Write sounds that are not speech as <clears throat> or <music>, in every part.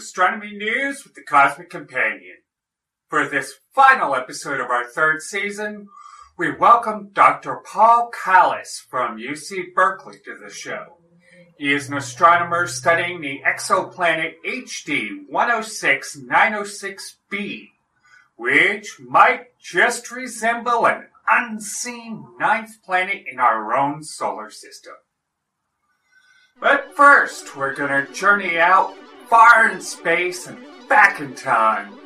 Astronomy News with the Cosmic Companion. For this final episode of our third season, we welcome Dr. Paul Kalas from UC Berkeley to the show. He is an astronomer studying the exoplanet HD 106906b, which might just resemble an unseen ninth planet in our own solar system. But first, we're gonna journey out far in space and back in time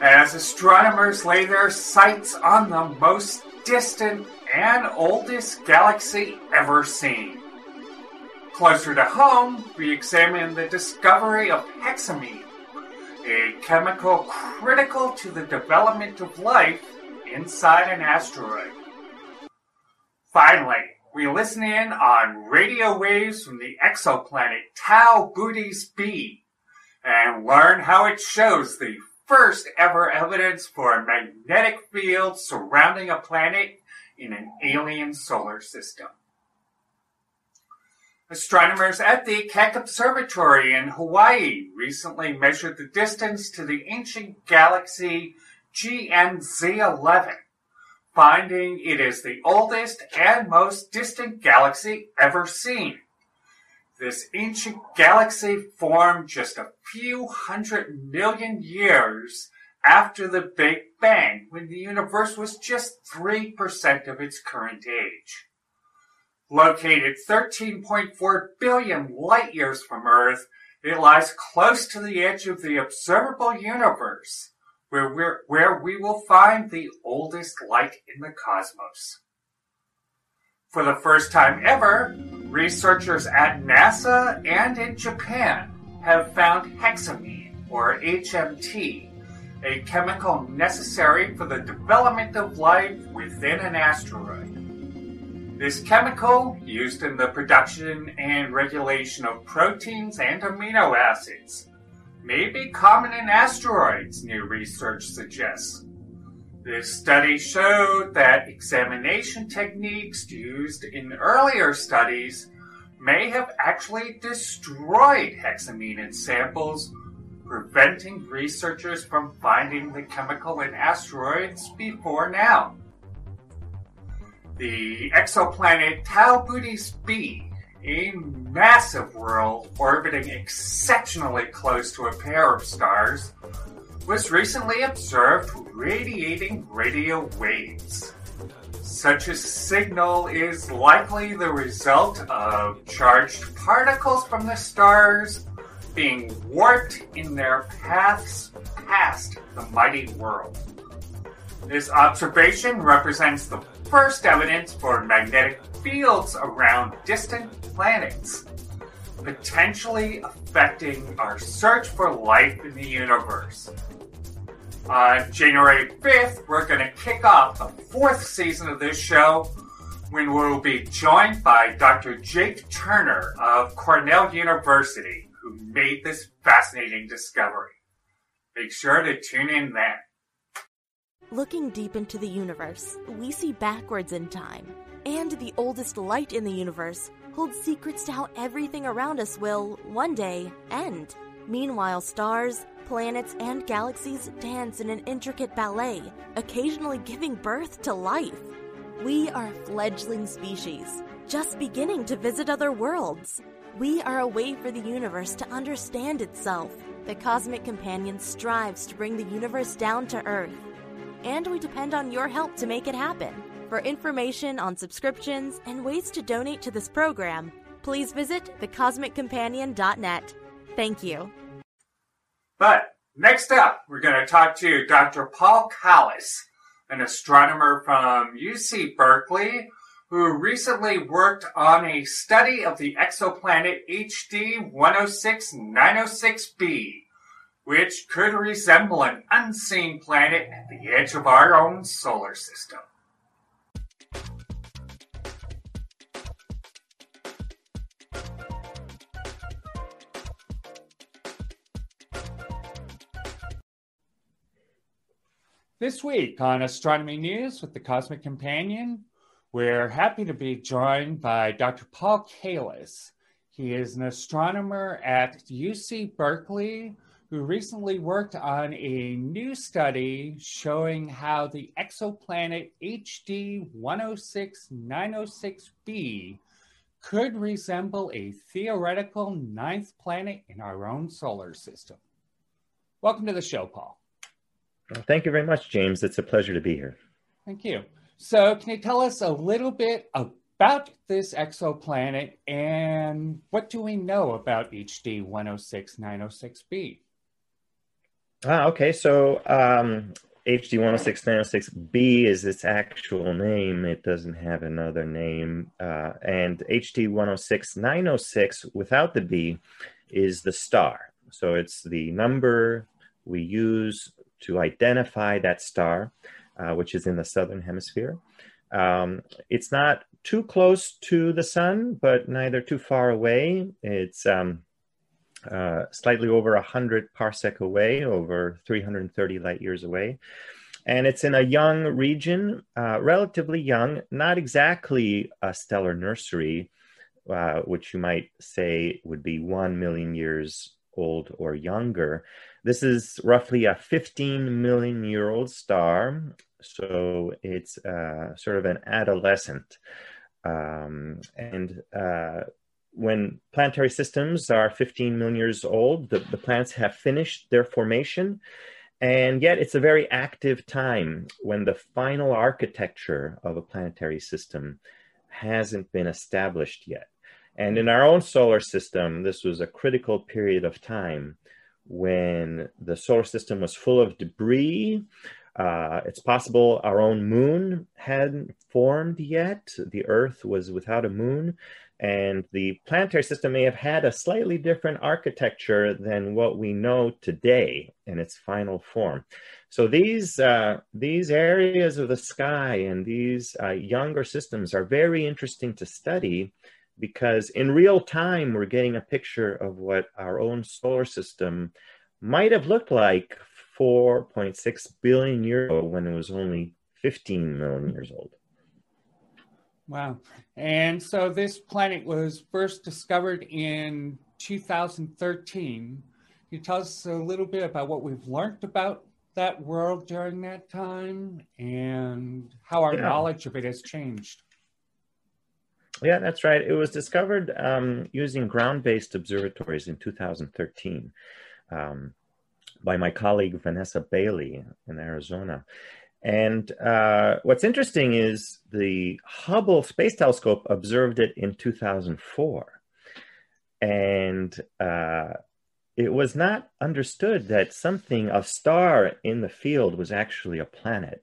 as astronomers lay their sights on the most distant and oldest galaxy ever seen. Closer to home, we examine the discovery of hexamine, a chemical critical to the development of life inside an asteroid. Finally, we listen in on radio waves from the exoplanet Tau Boötes b and learn how it shows the first ever evidence for a magnetic field surrounding a planet in an alien solar system. Astronomers at the Keck Observatory in Hawaii recently measured the distance to the ancient galaxy GNZ11, finding it is the oldest and most distant galaxy ever seen. This ancient galaxy formed just a few hundred million years after the Big Bang, when the universe was just 3% of its current age. Located 13.4 billion light years from Earth, it lies close to the edge of the observable universe, where, where we will find the oldest light in the cosmos. For the first time ever, researchers at NASA and in Japan have found hexamine, or HMT, a chemical necessary for the development of life within an asteroid. This chemical, used in the production and regulation of proteins and amino acids, may be common in asteroids, new research suggests. This study showed that examination techniques used in earlier studies may have actually destroyed hexamine in samples, preventing researchers from finding the chemical in asteroids before now. The exoplanet Tau Boötes b, a massive world orbiting exceptionally close to a pair of stars, was recently observed radiating radio waves. Such a signal is likely the result of charged particles from the stars being warped in their paths past the mighty world. This observation represents the first evidence for magnetic fields around distant planets, potentially affecting our search for life in the universe. On January 5th, we're going to kick off the fourth season of this show when we'll be joined by Dr. Jake Turner of Cornell University, who made this fascinating discovery. Make sure to tune in then. Looking deep into the universe, we see backwards in time. And the oldest light in the universe holds secrets to how everything around us will, one day, end. Meanwhile, stars, planets, and galaxies dance in an intricate ballet, occasionally giving birth to life. We are a fledgling species, just beginning to visit other worlds. We are a way for the universe to understand itself. The Cosmic Companion strives to bring the universe down to Earth and we depend on your help to make it happen. For information on subscriptions and ways to donate to this program, please visit thecosmiccompanion.net. Thank you. But next up, we're going to talk to Dr. Paul Kalas, an astronomer from UC Berkeley who recently worked on a study of the exoplanet HD 106906b which could resemble an unseen planet at the edge of our own solar system. This week on Astronomy News with the Cosmic Companion, we're happy to be joined by Dr. Paul Kalas. He is an astronomer at UC Berkeley who recently worked on a new study showing how the exoplanet HD 106906b could resemble a theoretical ninth planet in our own solar system. Welcome to the show, Paul. Well, thank you very much, James. It's a pleasure to be here. Thank you. So, can you tell us a little bit about this exoplanet and what do we know about HD 106906b? Ah, okay. So, um, HD 106906b is its actual name. It doesn't have another name. Uh, and HD 106906 without the B is the star. So, it's the number we use to identify that star, uh, which is in the southern hemisphere. Um, it's not too close to the sun, but neither too far away. It's um, uh, slightly over 100 parsec away, over 330 light years away. And it's in a young region, uh, relatively young, not exactly a stellar nursery, uh, which you might say would be 1 million years old or younger. This is roughly a 15 million year old star, so it's uh, sort of an adolescent. Um, and uh, when planetary systems are 15 million years old, the, the planets have finished their formation. And yet, it's a very active time when the final architecture of a planetary system hasn't been established yet. And in our own solar system, this was a critical period of time when the solar system was full of debris. Uh, it's possible our own moon hadn't formed yet. The Earth was without a moon, and the planetary system may have had a slightly different architecture than what we know today in its final form. So these uh, these areas of the sky and these uh, younger systems are very interesting to study because in real time, we're getting a picture of what our own solar system might have looked like 4.6 billion years ago when it was only 15 million years old. Wow. And so this planet was first discovered in 2013. Can you tell us a little bit about what we've learned about that world during that time and how our yeah. knowledge of it has changed? Yeah, that's right. It was discovered um, using ground-based observatories in 2013 um, by my colleague Vanessa Bailey in Arizona. And uh, what's interesting is the Hubble Space Telescope observed it in 2004. And uh, it was not understood that something, a star in the field, was actually a planet.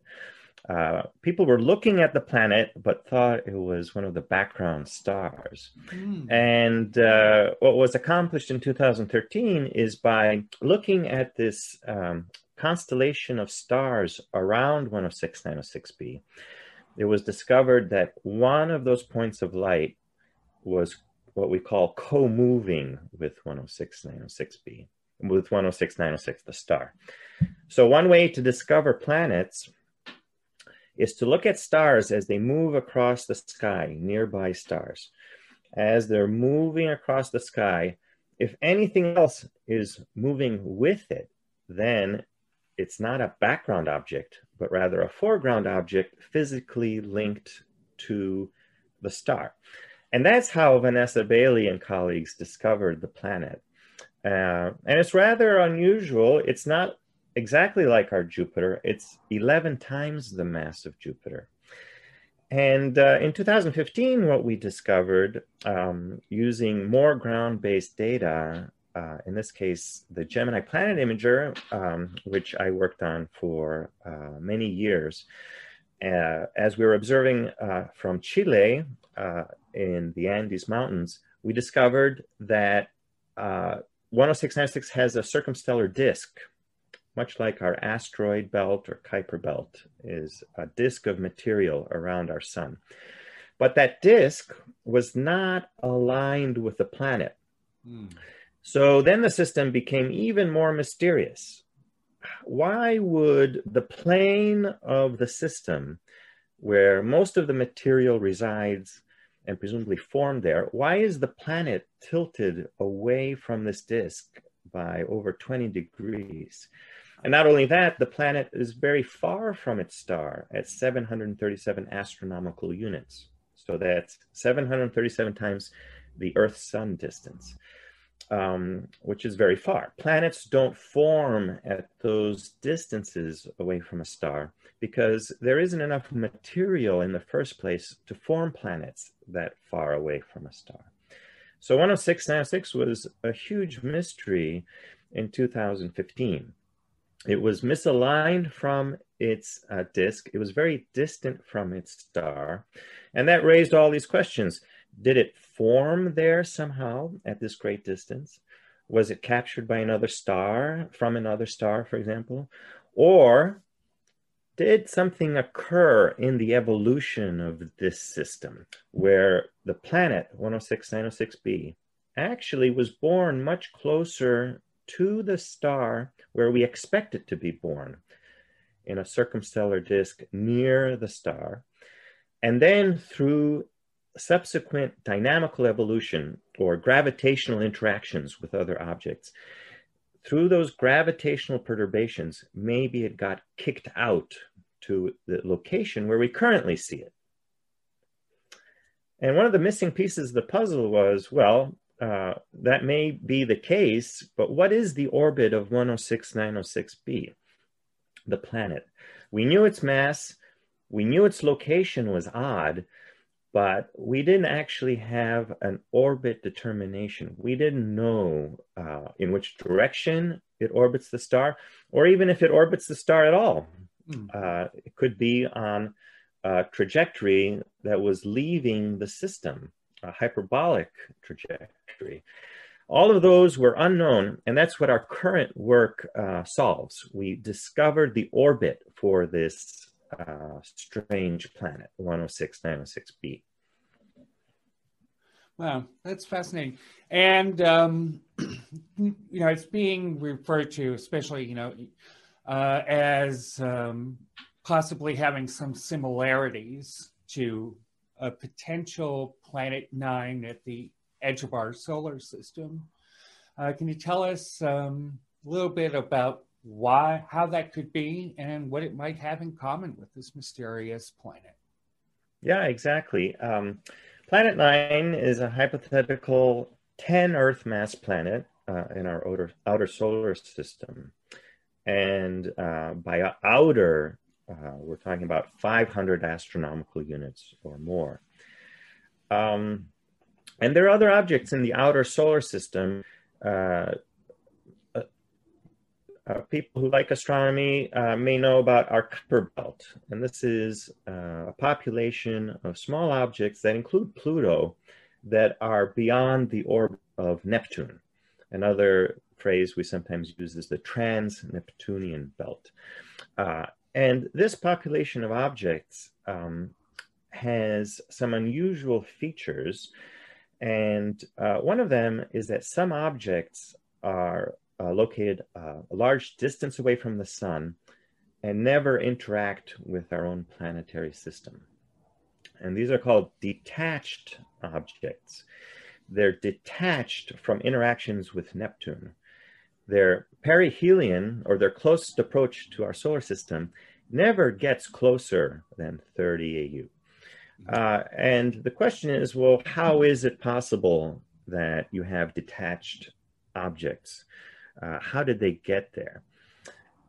Uh, people were looking at the planet but thought it was one of the background stars. Mm. And uh, what was accomplished in 2013 is by looking at this um, constellation of stars around 106 906b, it was discovered that one of those points of light was what we call co moving with 106 906b, with 106 906, the star. So, one way to discover planets is to look at stars as they move across the sky, nearby stars. As they're moving across the sky, if anything else is moving with it, then it's not a background object, but rather a foreground object physically linked to the star. And that's how Vanessa Bailey and colleagues discovered the planet. Uh, and it's rather unusual. It's not exactly like our Jupiter. It's 11 times the mass of Jupiter. And uh, in 2015, what we discovered um, using more ground based data, uh, in this case, the Gemini Planet Imager, um, which I worked on for uh, many years, uh, as we were observing uh, from Chile uh, in the Andes Mountains, we discovered that 10696 has a circumstellar disk much like our asteroid belt or Kuiper belt, is a disk of material around our sun. But that disk was not aligned with the planet. Mm. So then the system became even more mysterious. Why would the plane of the system, where most of the material resides, and presumably formed there, why is the planet tilted away from this disk by over 20 degrees? And not only that, the planet is very far from its star at 737 astronomical units. So that's 737 times the Earth Sun distance, um, which is very far. Planets don't form at those distances away from a star because there isn't enough material in the first place to form planets that far away from a star. So 10696 was a huge mystery in 2015. It was misaligned from its uh, disk. It was very distant from its star. And that raised all these questions. Did it form there somehow at this great distance? Was it captured by another star, from another star, for example? Or did something occur in the evolution of this system where the planet 106906b actually was born much closer to the star where we expect it to be born in a circumstellar disk near the star. And then through subsequent dynamical evolution or gravitational interactions with other objects, through those gravitational perturbations, maybe it got kicked out to the location where we currently see it. And one of the missing pieces of the puzzle was well, uh, that may be the case, but what is the orbit of 106906b, the planet? We knew its mass, we knew its location was odd, but we didn't actually have an orbit determination. We didn't know uh, in which direction it orbits the star, or even if it orbits the star at all. Mm. Uh, it could be on a trajectory that was leaving the system, a hyperbolic trajectory. All of those were unknown, and that's what our current work uh, solves. We discovered the orbit for this uh, strange planet, 106906b. Wow, that's fascinating. And, um, <clears throat> you know, it's being referred to, especially, you know, uh, as um, possibly having some similarities to a potential planet nine at the edge of our solar system. Uh, can you tell us um, a little bit about why, how that could be, and what it might have in common with this mysterious planet. Yeah, exactly. Um, planet Nine is a hypothetical 10 Earth mass planet uh, in our outer, outer solar system. And uh, by outer, uh, we're talking about 500 astronomical units or more. Um, and there are other objects in the outer solar system uh, uh, people who like astronomy uh, may know about our Kuiper belt, and this is uh, a population of small objects that include Pluto that are beyond the orbit of Neptune. Another phrase we sometimes use is the trans-Neptunian belt. Uh, and this population of objects um, has some unusual features, and uh, one of them is that some objects are uh, located uh, a large distance away from the sun and never interact with our own planetary system. And these are called detached objects. They're detached from interactions with Neptune. Their perihelion, or their closest approach to our solar system, never gets closer than 30 AU. Uh, and the question is well, how is it possible that you have detached objects? Uh, how did they get there?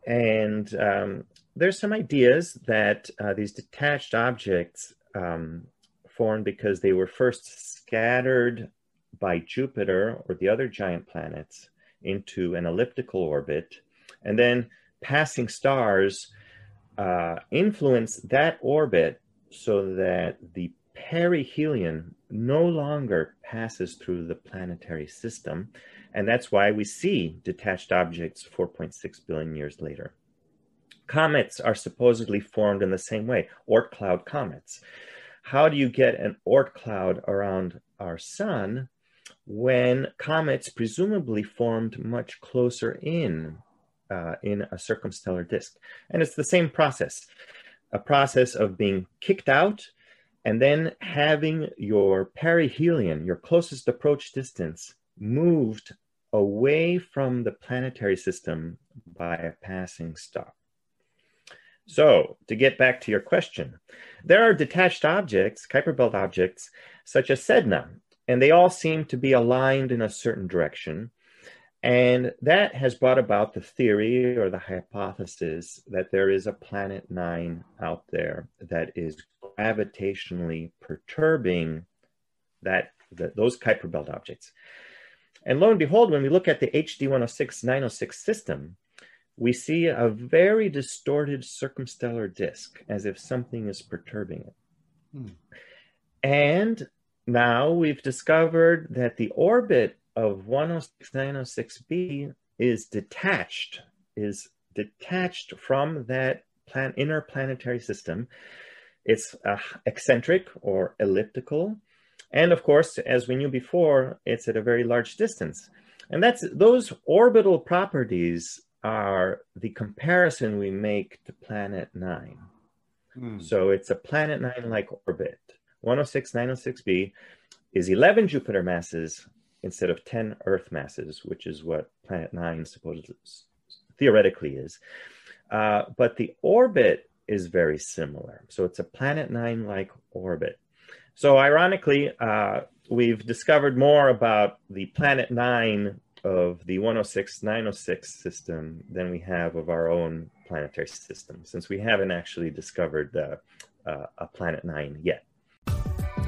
And um, there's some ideas that uh, these detached objects um, formed because they were first scattered by Jupiter or the other giant planets into an elliptical orbit, and then passing stars uh, influence that orbit so that the perihelion no longer passes through the planetary system and that's why we see detached objects 4.6 billion years later. Comets are supposedly formed in the same way, Oort cloud comets. How do you get an Oort cloud around our sun when comets presumably formed much closer in uh, in a circumstellar disk? And it's the same process, a process of being kicked out and then having your perihelion, your closest approach distance, moved away from the planetary system by a passing star. So, to get back to your question, there are detached objects, Kuiper Belt objects, such as Sedna, and they all seem to be aligned in a certain direction. And that has brought about the theory or the hypothesis that there is a planet nine out there that is gravitationally perturbing that, the, those Kuiper Belt objects. And lo and behold, when we look at the HD 106 906 system, we see a very distorted circumstellar disk as if something is perturbing it. Hmm. And now we've discovered that the orbit of 106906b is detached, is detached from that plan, inner planetary system. It's uh, eccentric or elliptical. And of course, as we knew before, it's at a very large distance. And that's those orbital properties are the comparison we make to planet nine. Hmm. So it's a planet nine like orbit. 106 906b is 11 Jupiter masses instead of 10 Earth masses, which is what Planet Nine supposedly theoretically is. Uh, but the orbit is very similar. So it's a Planet Nine like orbit. So, ironically, uh, we've discovered more about the Planet Nine of the 106 906 system than we have of our own planetary system, since we haven't actually discovered uh, a Planet Nine yet.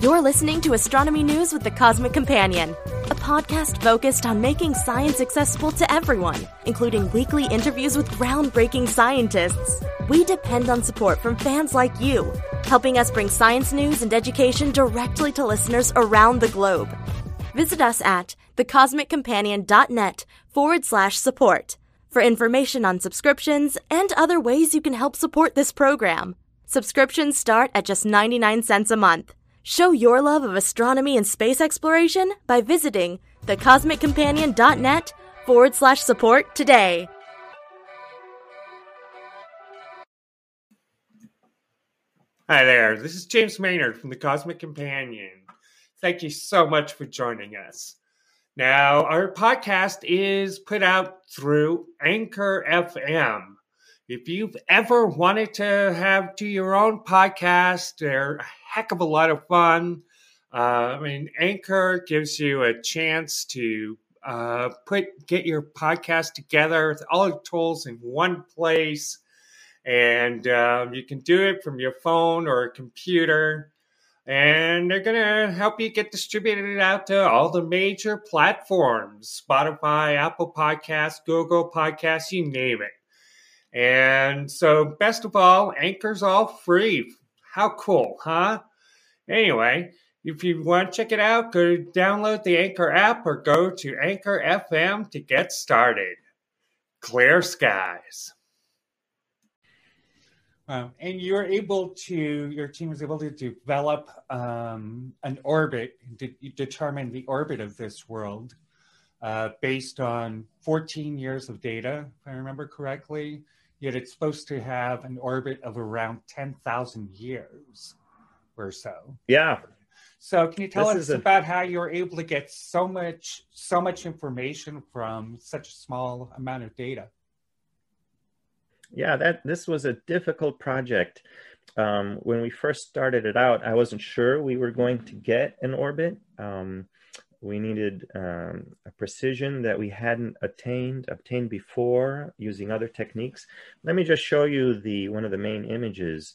You're listening to Astronomy News with the Cosmic Companion, a podcast focused on making science accessible to everyone, including weekly interviews with groundbreaking scientists. We depend on support from fans like you, helping us bring science news and education directly to listeners around the globe. Visit us at thecosmiccompanion.net forward slash support for information on subscriptions and other ways you can help support this program. Subscriptions start at just 99 cents a month. Show your love of astronomy and space exploration by visiting thecosmiccompanion.net forward slash support today. Hi there, this is James Maynard from the Cosmic Companion. Thank you so much for joining us. Now, our podcast is put out through Anchor FM. If you've ever wanted to have do your own podcast, they're a heck of a lot of fun. Uh, I mean, Anchor gives you a chance to uh, put get your podcast together with all the tools in one place, and um, you can do it from your phone or computer. And they're gonna help you get distributed out to all the major platforms: Spotify, Apple Podcasts, Google Podcasts, you name it. And so, best of all, Anchor's all free. How cool, huh? Anyway, if you want to check it out, go download the Anchor app or go to Anchor FM to get started. Clear skies. Wow. And you're able to, your team is able to develop um, an orbit, to determine the orbit of this world uh, based on 14 years of data, if I remember correctly yet it's supposed to have an orbit of around 10,000 years or so. Yeah. So can you tell this us a... about how you're able to get so much so much information from such a small amount of data? Yeah, that this was a difficult project. Um, when we first started it out, I wasn't sure we were going to get an orbit. Um, we needed um, a precision that we hadn't attained obtained before using other techniques. Let me just show you the one of the main images.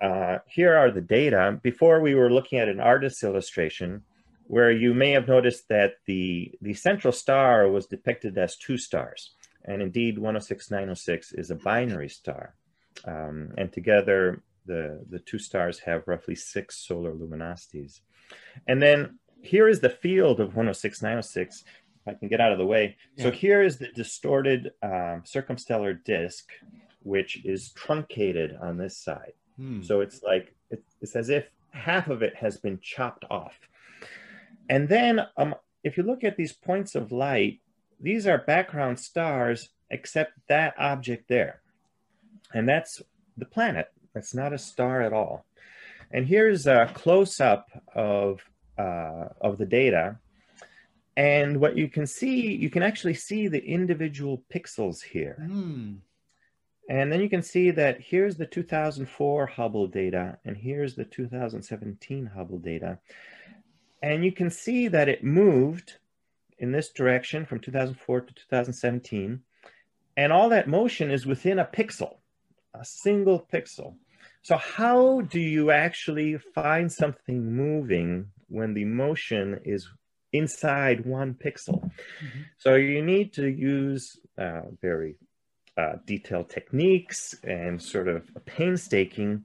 Uh, here are the data. Before we were looking at an artist's illustration where you may have noticed that the, the central star was depicted as two stars. And indeed, 106906 is a binary star. Um, and together, the, the two stars have roughly six solar luminosities. And then here is the field of 106906. If I can get out of the way. Yeah. So here is the distorted um, circumstellar disk, which is truncated on this side. Hmm. So it's like it, it's as if half of it has been chopped off. And then, um, if you look at these points of light, these are background stars, except that object there, and that's the planet. That's not a star at all. And here's a close up of, uh, of the data. And what you can see, you can actually see the individual pixels here. Hmm. And then you can see that here's the 2004 Hubble data, and here's the 2017 Hubble data. And you can see that it moved in this direction from 2004 to 2017. And all that motion is within a pixel, a single pixel. So how do you actually find something moving when the motion is inside one pixel? Mm-hmm. So you need to use uh, very uh, detailed techniques and sort of painstaking.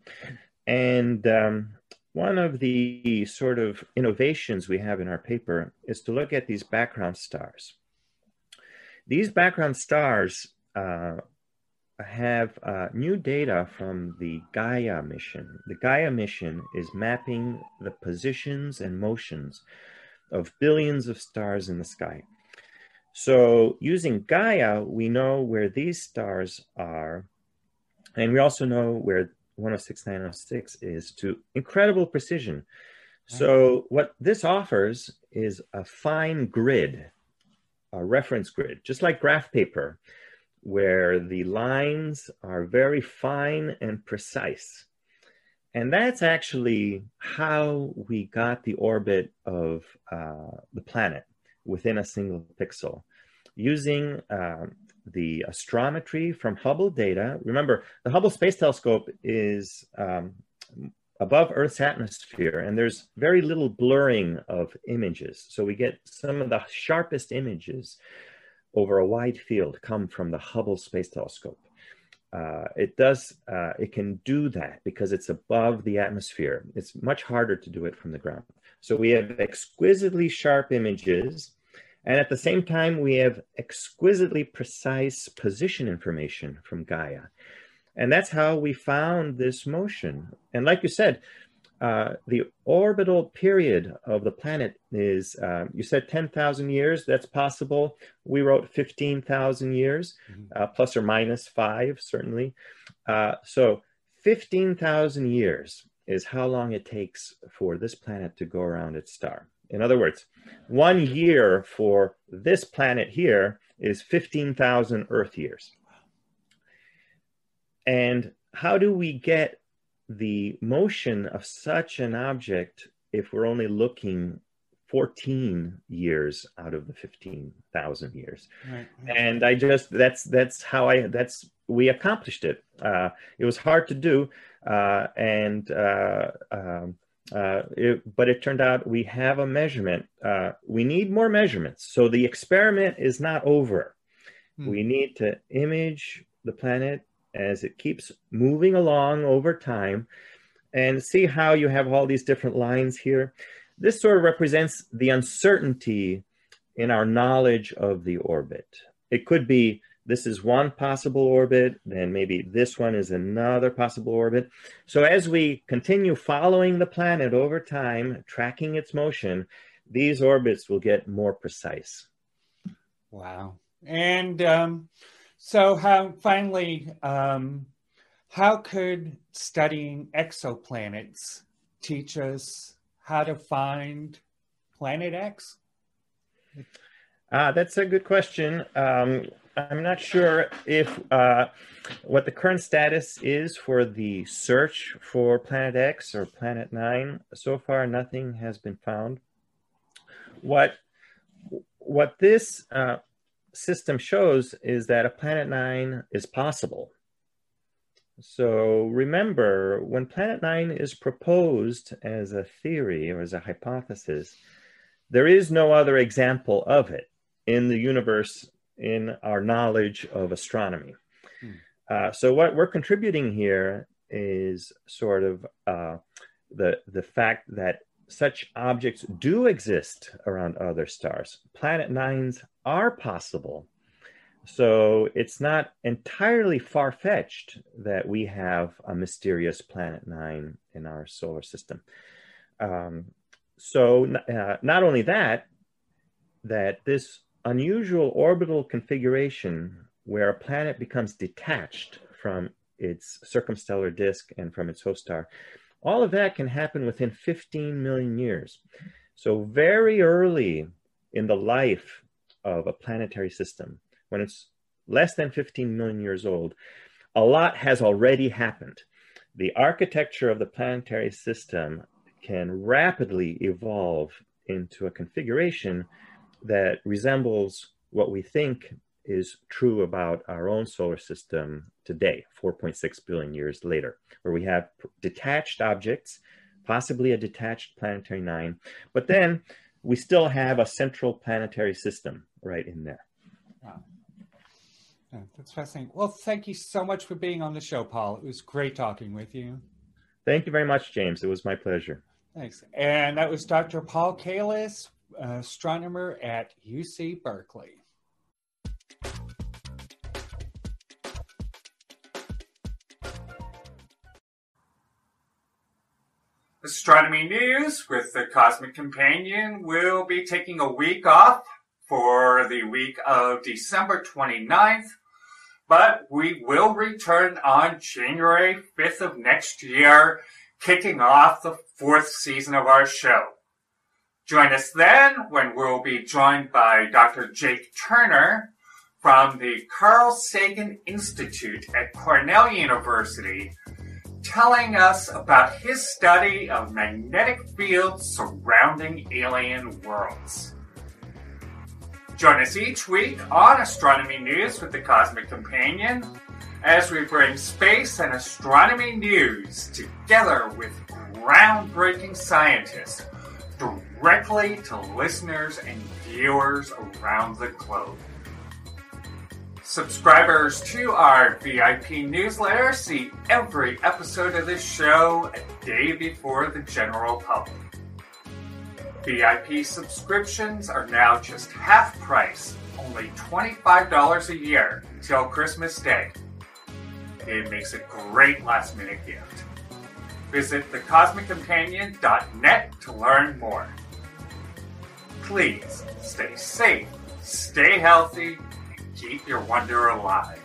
And um, one of the sort of innovations we have in our paper is to look at these background stars. These background stars uh, have uh, new data from the Gaia mission. The Gaia mission is mapping the positions and motions of billions of stars in the sky. So using Gaia, we know where these stars are, and we also know where 106906 is to incredible precision. So what this offers is a fine grid, a reference grid, just like graph paper where the lines are very fine and precise. And that's actually how we got the orbit of uh, the planet within a single pixel. Using uh, the astrometry from Hubble data, remember the Hubble Space Telescope is um, above Earth's atmosphere, and there's very little blurring of images. So we get some of the sharpest images over a wide field come from the Hubble Space Telescope. Uh, it does, uh, it can do that because it's above the atmosphere. It's much harder to do it from the ground. So we have exquisitely sharp images, and at the same time, we have exquisitely precise position information from Gaia. And that's how we found this motion. And like you said, uh, the orbital period of the planet is, uh, you said 10,000 years. That's possible. We wrote 15,000 years, mm-hmm. uh, plus or minus five, certainly. Uh, so 15,000 years is how long it takes for this planet to go around its star. In other words, one year for this planet here is 15,000 Earth years. And how do we get the motion of such an object if we're only looking 14 years out of the 15,000 years. Right. And I just, that's, that's how I, that's, we accomplished it. Uh, it was hard to do. Uh, and, uh, um, uh, it, but it turned out we have a measurement. Uh, we need more measurements. So the experiment is not over. Hmm. We need to image the planet as it keeps moving along over time and see how you have all these different lines here. This sort of represents the uncertainty in our knowledge of the orbit. It could be this is one possible orbit, then maybe this one is another possible orbit. So as we continue following the planet over time, tracking its motion, these orbits will get more precise. Wow. And um, so, how finally, um, how could studying exoplanets teach us how to find Planet X? Uh, that's a good question. Um, I'm not sure if uh, what the current status is for the search for Planet X or Planet Nine. So far, nothing has been found. What what this uh, system shows is that a Planet Nine is possible. So remember, when Planet Nine is proposed as a theory or as a hypothesis, there is no other example of it in the universe in our knowledge of astronomy. Hmm. Uh, so what we're contributing here is sort of uh, the the fact that such objects do exist around other stars. Planet nines are possible. So it's not entirely far fetched that we have a mysterious planet nine in our solar system. Um, so uh, not only that, that this unusual orbital configuration where a planet becomes detached from its circumstellar disk and from its host star all of that can happen within 15 million years. So, very early in the life of a planetary system, when it's less than 15 million years old, a lot has already happened. The architecture of the planetary system can rapidly evolve into a configuration that resembles what we think is true about our own solar system today, 4.6 billion years later, where we have detached objects, possibly a detached planetary nine, but then we still have a central planetary system right in there. Wow. Yeah, that's fascinating. Well, thank you so much for being on the show, Paul. It was great talking with you. Thank you very much, James. It was my pleasure. Thanks. And that was Dr. Paul Kalas, uh, astronomer at UC Berkeley. Astronomy News with the Cosmic Companion will be taking a week off for the week of December 29th, but we will return on January 5th of next year, kicking off the fourth season of our show. Join us then when we'll be joined by Dr. Jake Turner from the Carl Sagan Institute at Cornell University telling us about his study of magnetic fields surrounding alien worlds. Join us each week on Astronomy News with the Cosmic Companion as we bring space and astronomy news together with groundbreaking scientists directly to listeners and viewers around the globe. Subscribers to our VIP newsletter see every episode of this show a day before the general public. VIP subscriptions are now just half price, only $25 a year until Christmas Day. It makes a great last minute gift. Visit thecosmiccompanion.net to learn more. Please stay safe, stay healthy, keep your wonder alive.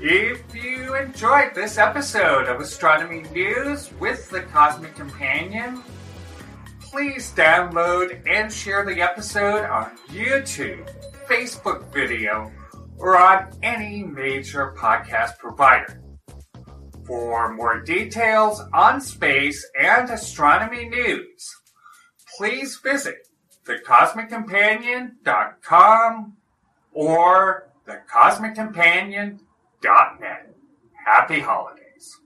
If you enjoyed this episode of Astronomy News with the Cosmic Companion, please download and share the episode on YouTube, Facebook video, or on any major podcast provider. For more details on space and astronomy news, please visit thecosmiccompanion.com or thecosmiccompanion.net. Happy holidays.